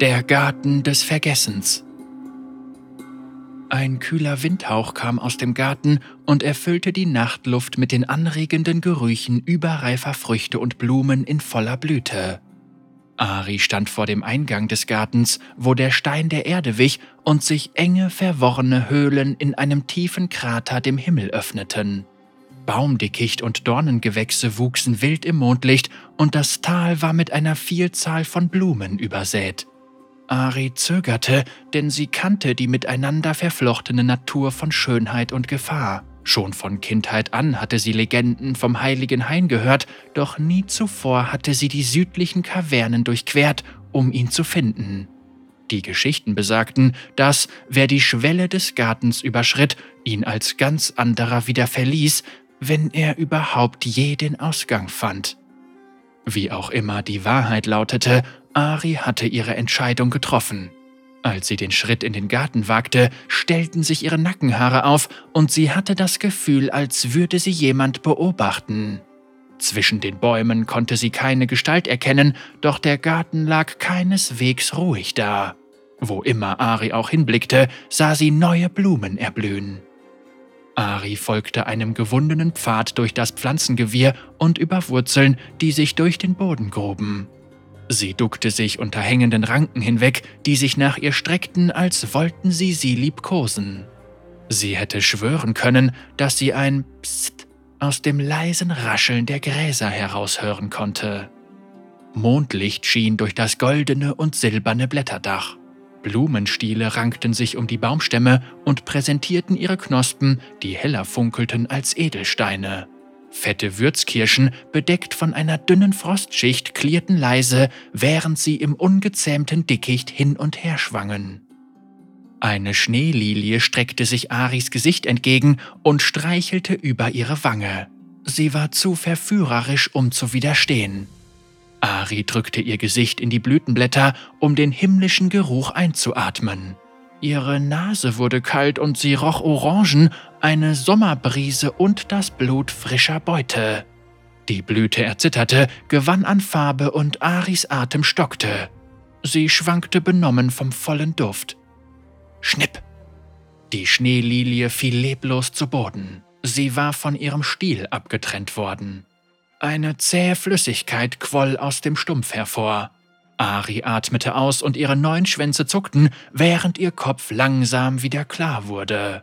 Der Garten des Vergessens. Ein kühler Windhauch kam aus dem Garten und erfüllte die Nachtluft mit den anregenden Gerüchen überreifer Früchte und Blumen in voller Blüte. Ari stand vor dem Eingang des Gartens, wo der Stein der Erde wich und sich enge, verworrene Höhlen in einem tiefen Krater dem Himmel öffneten. Baumdickicht und Dornengewächse wuchsen wild im Mondlicht und das Tal war mit einer Vielzahl von Blumen übersät. Ari zögerte, denn sie kannte die miteinander verflochtene Natur von Schönheit und Gefahr. Schon von Kindheit an hatte sie Legenden vom heiligen Hain gehört, doch nie zuvor hatte sie die südlichen Kavernen durchquert, um ihn zu finden. Die Geschichten besagten, dass, wer die Schwelle des Gartens überschritt, ihn als ganz anderer wieder verließ, wenn er überhaupt je den Ausgang fand. Wie auch immer die Wahrheit lautete, Ari hatte ihre Entscheidung getroffen. Als sie den Schritt in den Garten wagte, stellten sich ihre Nackenhaare auf und sie hatte das Gefühl, als würde sie jemand beobachten. Zwischen den Bäumen konnte sie keine Gestalt erkennen, doch der Garten lag keineswegs ruhig da. Wo immer Ari auch hinblickte, sah sie neue Blumen erblühen. Ari folgte einem gewundenen Pfad durch das Pflanzengewirr und über Wurzeln, die sich durch den Boden gruben. Sie duckte sich unter hängenden Ranken hinweg, die sich nach ihr streckten, als wollten sie sie liebkosen. Sie hätte schwören können, dass sie ein Psst aus dem leisen Rascheln der Gräser heraushören konnte. Mondlicht schien durch das goldene und silberne Blätterdach. Blumenstiele rankten sich um die Baumstämme und präsentierten ihre Knospen, die heller funkelten als Edelsteine. Fette Würzkirschen, bedeckt von einer dünnen Frostschicht, klirrten leise, während sie im ungezähmten Dickicht hin und her schwangen. Eine Schneelilie streckte sich Aris Gesicht entgegen und streichelte über ihre Wange. Sie war zu verführerisch, um zu widerstehen. Ari drückte ihr Gesicht in die Blütenblätter, um den himmlischen Geruch einzuatmen. Ihre Nase wurde kalt und sie roch Orangen, eine Sommerbrise und das Blut frischer Beute. Die Blüte erzitterte, gewann an Farbe und Aris Atem stockte. Sie schwankte benommen vom vollen Duft. Schnipp! Die Schneelilie fiel leblos zu Boden. Sie war von ihrem Stiel abgetrennt worden. Eine zähe Flüssigkeit quoll aus dem Stumpf hervor. Ari atmete aus und ihre neun Schwänze zuckten, während ihr Kopf langsam wieder klar wurde.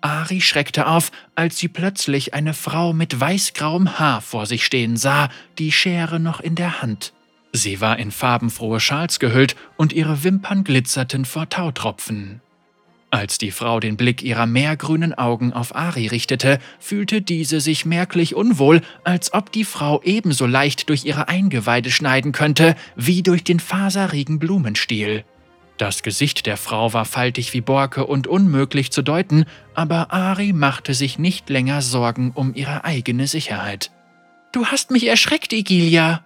Ari schreckte auf, als sie plötzlich eine Frau mit weißgrauem Haar vor sich stehen sah, die Schere noch in der Hand. Sie war in farbenfrohe Schals gehüllt und ihre Wimpern glitzerten vor Tautropfen. Als die Frau den Blick ihrer meergrünen Augen auf Ari richtete, fühlte diese sich merklich unwohl, als ob die Frau ebenso leicht durch ihre Eingeweide schneiden könnte, wie durch den faserigen Blumenstiel. Das Gesicht der Frau war faltig wie Borke und unmöglich zu deuten, aber Ari machte sich nicht länger Sorgen um ihre eigene Sicherheit. Du hast mich erschreckt, Igilia.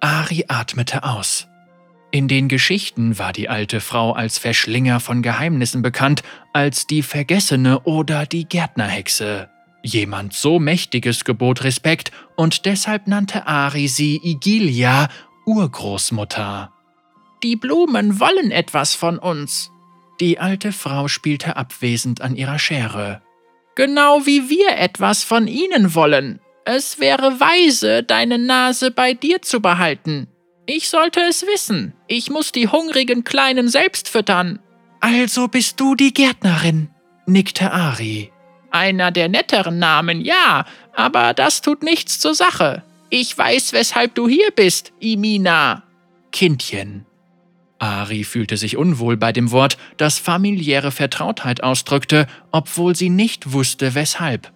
Ari atmete aus. In den Geschichten war die alte Frau als Verschlinger von Geheimnissen bekannt, als die Vergessene oder die Gärtnerhexe. Jemand so Mächtiges gebot Respekt und deshalb nannte Ari sie Igilia, Urgroßmutter. Die Blumen wollen etwas von uns. Die alte Frau spielte abwesend an ihrer Schere. Genau wie wir etwas von ihnen wollen. Es wäre weise, deine Nase bei dir zu behalten. Ich sollte es wissen. Ich muss die hungrigen Kleinen selbst füttern. Also bist du die Gärtnerin, nickte Ari. Einer der netteren Namen, ja, aber das tut nichts zur Sache. Ich weiß, weshalb du hier bist, Imina. Kindchen. Ari fühlte sich unwohl bei dem Wort, das familiäre Vertrautheit ausdrückte, obwohl sie nicht wusste, weshalb.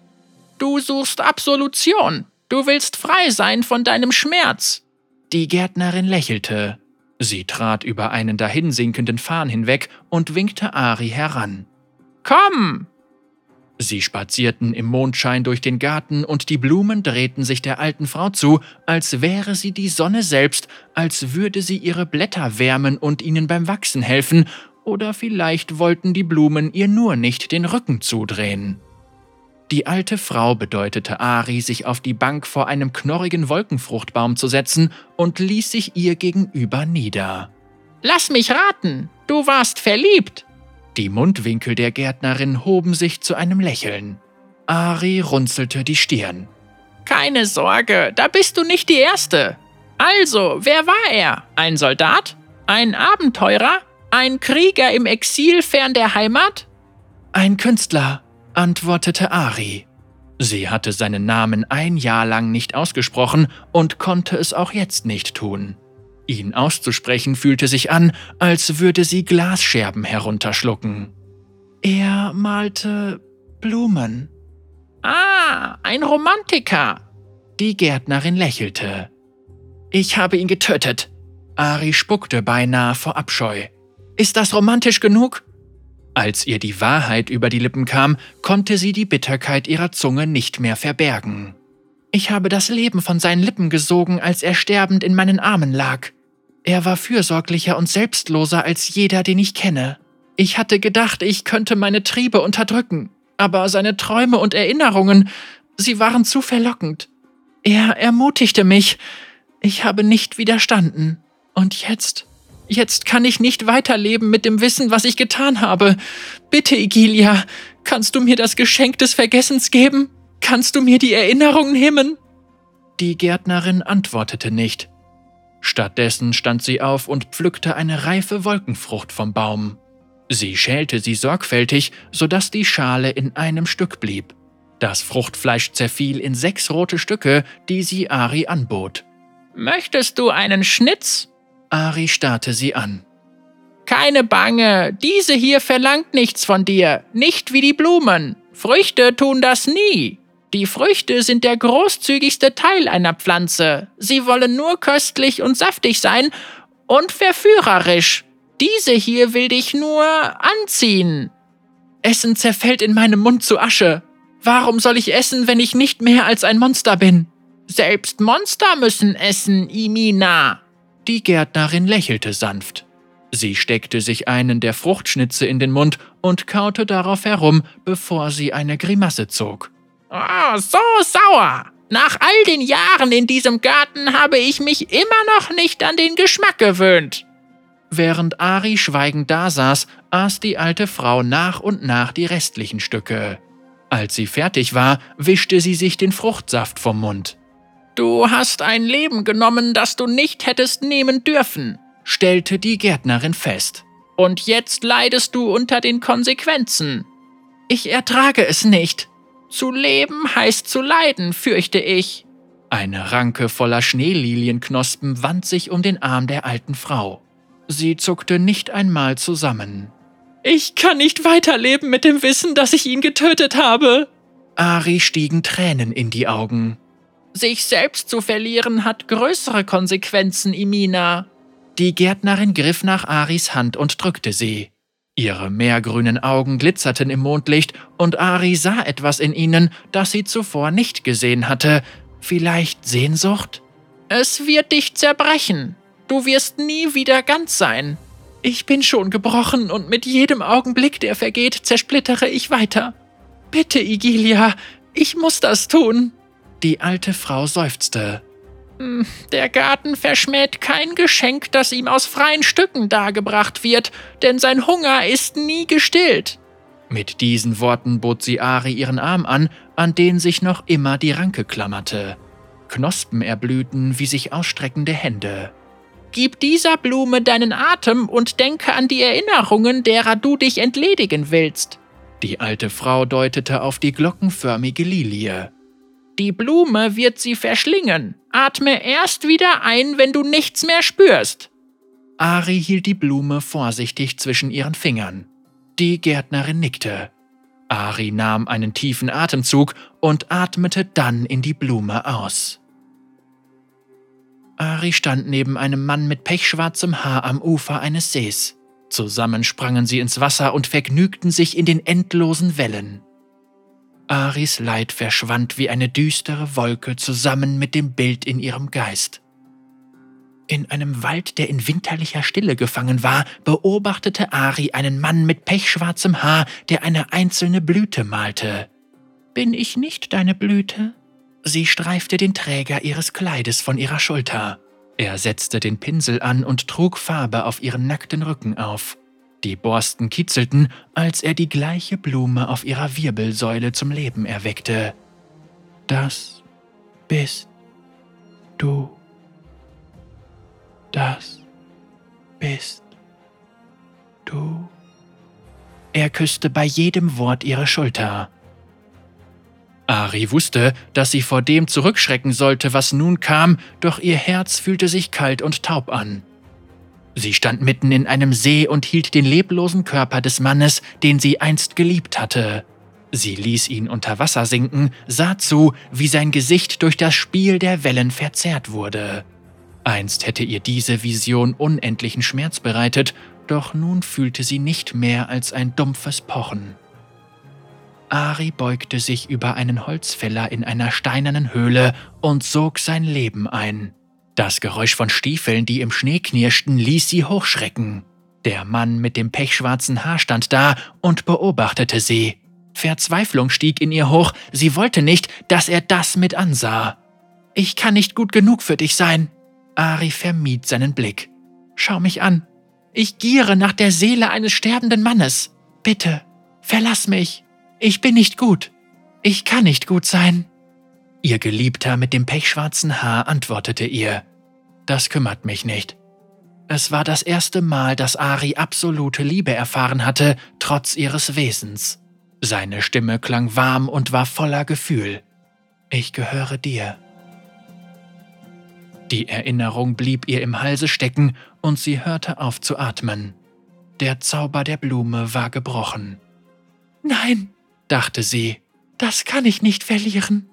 Du suchst Absolution. Du willst frei sein von deinem Schmerz. Die Gärtnerin lächelte. Sie trat über einen dahinsinkenden Farn hinweg und winkte Ari heran. Komm! Sie spazierten im Mondschein durch den Garten und die Blumen drehten sich der alten Frau zu, als wäre sie die Sonne selbst, als würde sie ihre Blätter wärmen und ihnen beim Wachsen helfen, oder vielleicht wollten die Blumen ihr nur nicht den Rücken zudrehen. Die alte Frau bedeutete Ari, sich auf die Bank vor einem knorrigen Wolkenfruchtbaum zu setzen und ließ sich ihr gegenüber nieder. Lass mich raten, du warst verliebt. Die Mundwinkel der Gärtnerin hoben sich zu einem Lächeln. Ari runzelte die Stirn. Keine Sorge, da bist du nicht die Erste. Also, wer war er? Ein Soldat? Ein Abenteurer? Ein Krieger im Exil fern der Heimat? Ein Künstler, antwortete Ari. Sie hatte seinen Namen ein Jahr lang nicht ausgesprochen und konnte es auch jetzt nicht tun. Ihn auszusprechen fühlte sich an, als würde sie Glasscherben herunterschlucken. Er malte Blumen. Ah, ein Romantiker. Die Gärtnerin lächelte. Ich habe ihn getötet. Ari spuckte beinahe vor Abscheu. Ist das romantisch genug? Als ihr die Wahrheit über die Lippen kam, konnte sie die Bitterkeit ihrer Zunge nicht mehr verbergen. Ich habe das Leben von seinen Lippen gesogen, als er sterbend in meinen Armen lag. Er war fürsorglicher und selbstloser als jeder, den ich kenne. Ich hatte gedacht, ich könnte meine Triebe unterdrücken, aber seine Träume und Erinnerungen, sie waren zu verlockend. Er ermutigte mich. Ich habe nicht widerstanden. Und jetzt? Jetzt kann ich nicht weiterleben mit dem Wissen, was ich getan habe. Bitte, Igilia, kannst du mir das Geschenk des Vergessens geben? Kannst du mir die Erinnerungen himmen? Die Gärtnerin antwortete nicht. Stattdessen stand sie auf und pflückte eine reife Wolkenfrucht vom Baum. Sie schälte sie sorgfältig, sodass die Schale in einem Stück blieb. Das Fruchtfleisch zerfiel in sechs rote Stücke, die sie Ari anbot. Möchtest du einen Schnitz? Ari starrte sie an. Keine Bange, diese hier verlangt nichts von dir, nicht wie die Blumen. Früchte tun das nie. Die Früchte sind der großzügigste Teil einer Pflanze. Sie wollen nur köstlich und saftig sein und verführerisch. Diese hier will dich nur anziehen. Essen zerfällt in meinem Mund zu Asche. Warum soll ich essen, wenn ich nicht mehr als ein Monster bin? Selbst Monster müssen essen, Imina. Die Gärtnerin lächelte sanft. Sie steckte sich einen der Fruchtschnitze in den Mund und kaute darauf herum, bevor sie eine Grimasse zog. Oh, so sauer! Nach all den Jahren in diesem Garten habe ich mich immer noch nicht an den Geschmack gewöhnt. Während Ari schweigend dasaß, aß die alte Frau nach und nach die restlichen Stücke. Als sie fertig war, wischte sie sich den Fruchtsaft vom Mund. Du hast ein Leben genommen, das du nicht hättest nehmen dürfen, stellte die Gärtnerin fest. Und jetzt leidest du unter den Konsequenzen. Ich ertrage es nicht. Zu leben heißt zu leiden, fürchte ich. Eine Ranke voller Schneelilienknospen wand sich um den Arm der alten Frau. Sie zuckte nicht einmal zusammen. Ich kann nicht weiterleben mit dem Wissen, dass ich ihn getötet habe. Ari stiegen Tränen in die Augen. Sich selbst zu verlieren hat größere Konsequenzen, Imina. Die Gärtnerin griff nach Aris Hand und drückte sie. Ihre meergrünen Augen glitzerten im Mondlicht und Ari sah etwas in ihnen, das sie zuvor nicht gesehen hatte. Vielleicht Sehnsucht? Es wird dich zerbrechen. Du wirst nie wieder ganz sein. Ich bin schon gebrochen und mit jedem Augenblick, der vergeht, zersplittere ich weiter. Bitte, Igilia, ich muss das tun. Die alte Frau seufzte. Der Garten verschmäht kein Geschenk, das ihm aus freien Stücken dargebracht wird, denn sein Hunger ist nie gestillt. Mit diesen Worten bot sie Ari ihren Arm an, an den sich noch immer die Ranke klammerte. Knospen erblühten wie sich ausstreckende Hände. Gib dieser Blume deinen Atem und denke an die Erinnerungen, derer du dich entledigen willst. Die alte Frau deutete auf die glockenförmige Lilie. Die Blume wird sie verschlingen. Atme erst wieder ein, wenn du nichts mehr spürst. Ari hielt die Blume vorsichtig zwischen ihren Fingern. Die Gärtnerin nickte. Ari nahm einen tiefen Atemzug und atmete dann in die Blume aus. Ari stand neben einem Mann mit pechschwarzem Haar am Ufer eines Sees. Zusammen sprangen sie ins Wasser und vergnügten sich in den endlosen Wellen. Aris Leid verschwand wie eine düstere Wolke zusammen mit dem Bild in ihrem Geist. In einem Wald, der in winterlicher Stille gefangen war, beobachtete Ari einen Mann mit pechschwarzem Haar, der eine einzelne Blüte malte. Bin ich nicht deine Blüte? Sie streifte den Träger ihres Kleides von ihrer Schulter. Er setzte den Pinsel an und trug Farbe auf ihren nackten Rücken auf. Die Borsten kitzelten, als er die gleiche Blume auf ihrer Wirbelsäule zum Leben erweckte. Das bist du. Das bist du. Er küsste bei jedem Wort ihre Schulter. Ari wusste, dass sie vor dem zurückschrecken sollte, was nun kam, doch ihr Herz fühlte sich kalt und taub an. Sie stand mitten in einem See und hielt den leblosen Körper des Mannes, den sie einst geliebt hatte. Sie ließ ihn unter Wasser sinken, sah zu, wie sein Gesicht durch das Spiel der Wellen verzerrt wurde. Einst hätte ihr diese Vision unendlichen Schmerz bereitet, doch nun fühlte sie nicht mehr als ein dumpfes Pochen. Ari beugte sich über einen Holzfäller in einer steinernen Höhle und sog sein Leben ein. Das Geräusch von Stiefeln, die im Schnee knirschten, ließ sie hochschrecken. Der Mann mit dem pechschwarzen Haar stand da und beobachtete sie. Verzweiflung stieg in ihr hoch, sie wollte nicht, dass er das mit ansah. Ich kann nicht gut genug für dich sein. Ari vermied seinen Blick. Schau mich an. Ich giere nach der Seele eines sterbenden Mannes. Bitte, verlass mich. Ich bin nicht gut. Ich kann nicht gut sein. Ihr Geliebter mit dem pechschwarzen Haar antwortete ihr. Das kümmert mich nicht. Es war das erste Mal, dass Ari absolute Liebe erfahren hatte, trotz ihres Wesens. Seine Stimme klang warm und war voller Gefühl. Ich gehöre dir. Die Erinnerung blieb ihr im Halse stecken und sie hörte auf zu atmen. Der Zauber der Blume war gebrochen. Nein, dachte sie, das kann ich nicht verlieren.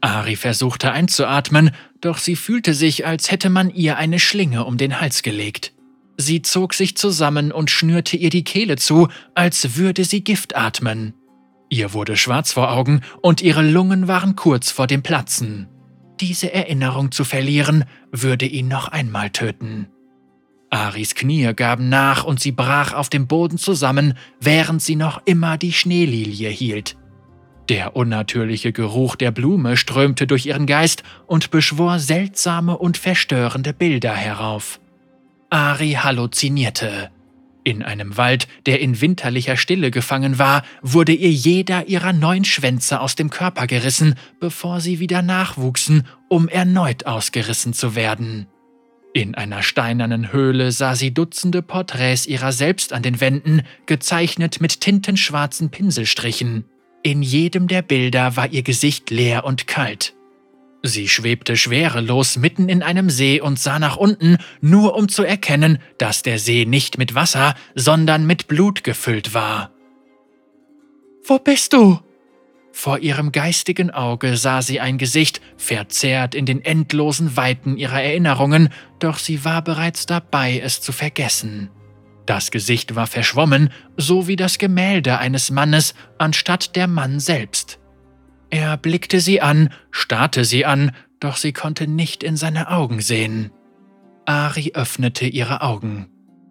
Ari versuchte einzuatmen, doch sie fühlte sich, als hätte man ihr eine Schlinge um den Hals gelegt. Sie zog sich zusammen und schnürte ihr die Kehle zu, als würde sie Gift atmen. Ihr wurde schwarz vor Augen und ihre Lungen waren kurz vor dem Platzen. Diese Erinnerung zu verlieren, würde ihn noch einmal töten. Aris Knie gaben nach und sie brach auf dem Boden zusammen, während sie noch immer die Schneelilie hielt. Der unnatürliche Geruch der Blume strömte durch ihren Geist und beschwor seltsame und verstörende Bilder herauf. Ari halluzinierte. In einem Wald, der in winterlicher Stille gefangen war, wurde ihr jeder ihrer neun Schwänze aus dem Körper gerissen, bevor sie wieder nachwuchsen, um erneut ausgerissen zu werden. In einer steinernen Höhle sah sie Dutzende Porträts ihrer selbst an den Wänden, gezeichnet mit tintenschwarzen Pinselstrichen. In jedem der Bilder war ihr Gesicht leer und kalt. Sie schwebte schwerelos mitten in einem See und sah nach unten, nur um zu erkennen, dass der See nicht mit Wasser, sondern mit Blut gefüllt war. Wo bist du? Vor ihrem geistigen Auge sah sie ein Gesicht, verzerrt in den endlosen Weiten ihrer Erinnerungen, doch sie war bereits dabei, es zu vergessen. Das Gesicht war verschwommen, so wie das Gemälde eines Mannes, anstatt der Mann selbst. Er blickte sie an, starrte sie an, doch sie konnte nicht in seine Augen sehen. Ari öffnete ihre Augen.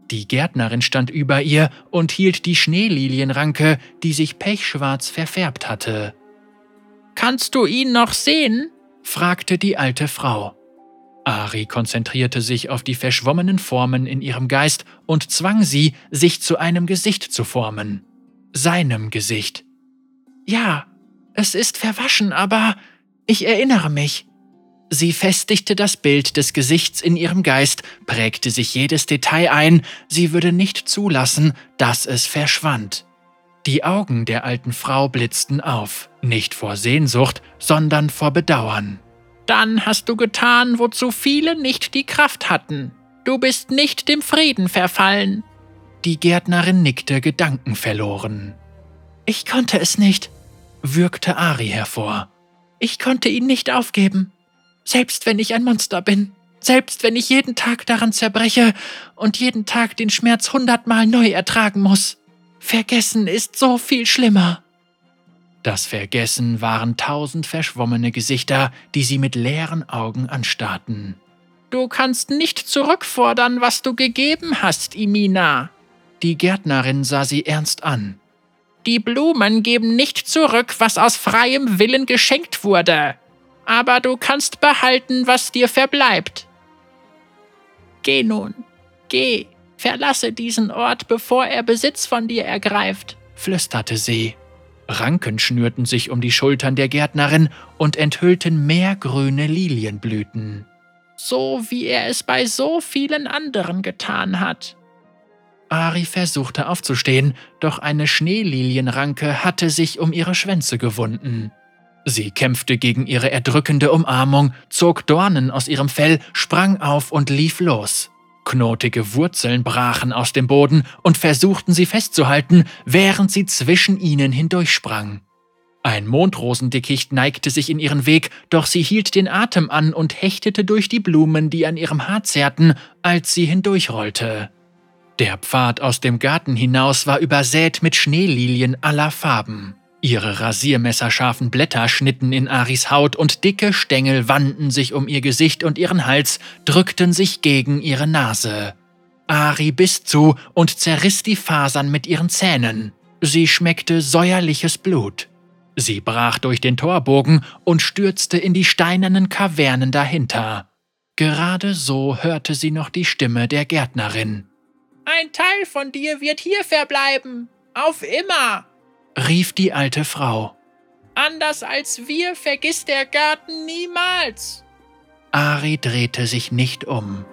Die Gärtnerin stand über ihr und hielt die Schneelilienranke, die sich pechschwarz verfärbt hatte. Kannst du ihn noch sehen? fragte die alte Frau. Ari konzentrierte sich auf die verschwommenen Formen in ihrem Geist und zwang sie, sich zu einem Gesicht zu formen. Seinem Gesicht. Ja, es ist verwaschen, aber ich erinnere mich. Sie festigte das Bild des Gesichts in ihrem Geist, prägte sich jedes Detail ein, sie würde nicht zulassen, dass es verschwand. Die Augen der alten Frau blitzten auf, nicht vor Sehnsucht, sondern vor Bedauern. Dann hast du getan, wozu viele nicht die Kraft hatten. Du bist nicht dem Frieden verfallen. Die Gärtnerin nickte gedankenverloren. Ich konnte es nicht, würgte Ari hervor. Ich konnte ihn nicht aufgeben. Selbst wenn ich ein Monster bin. Selbst wenn ich jeden Tag daran zerbreche und jeden Tag den Schmerz hundertmal neu ertragen muss. Vergessen ist so viel schlimmer. Das Vergessen waren tausend verschwommene Gesichter, die sie mit leeren Augen anstarrten. Du kannst nicht zurückfordern, was du gegeben hast, Imina. Die Gärtnerin sah sie ernst an. Die Blumen geben nicht zurück, was aus freiem Willen geschenkt wurde aber du kannst behalten, was dir verbleibt. Geh nun, geh, verlasse diesen Ort, bevor er Besitz von dir ergreift, flüsterte sie. Ranken schnürten sich um die Schultern der Gärtnerin und enthüllten mehr grüne Lilienblüten. So wie er es bei so vielen anderen getan hat. Ari versuchte aufzustehen, doch eine Schneelilienranke hatte sich um ihre Schwänze gewunden. Sie kämpfte gegen ihre erdrückende Umarmung, zog Dornen aus ihrem Fell, sprang auf und lief los. Knotige Wurzeln brachen aus dem Boden und versuchten sie festzuhalten, während sie zwischen ihnen hindurchsprang. Ein Mondrosendickicht neigte sich in ihren Weg, doch sie hielt den Atem an und hechtete durch die Blumen, die an ihrem Haar zerrten, als sie hindurchrollte. Der Pfad aus dem Garten hinaus war übersät mit Schneelilien aller Farben. Ihre rasiermesserscharfen Blätter schnitten in Aris Haut und dicke Stängel wanden sich um ihr Gesicht und ihren Hals, drückten sich gegen ihre Nase. Ari biss zu und zerriss die Fasern mit ihren Zähnen. Sie schmeckte säuerliches Blut. Sie brach durch den Torbogen und stürzte in die steinernen Kavernen dahinter. Gerade so hörte sie noch die Stimme der Gärtnerin. Ein Teil von dir wird hier verbleiben. Auf immer rief die alte Frau. Anders als wir vergisst der Garten niemals. Ari drehte sich nicht um.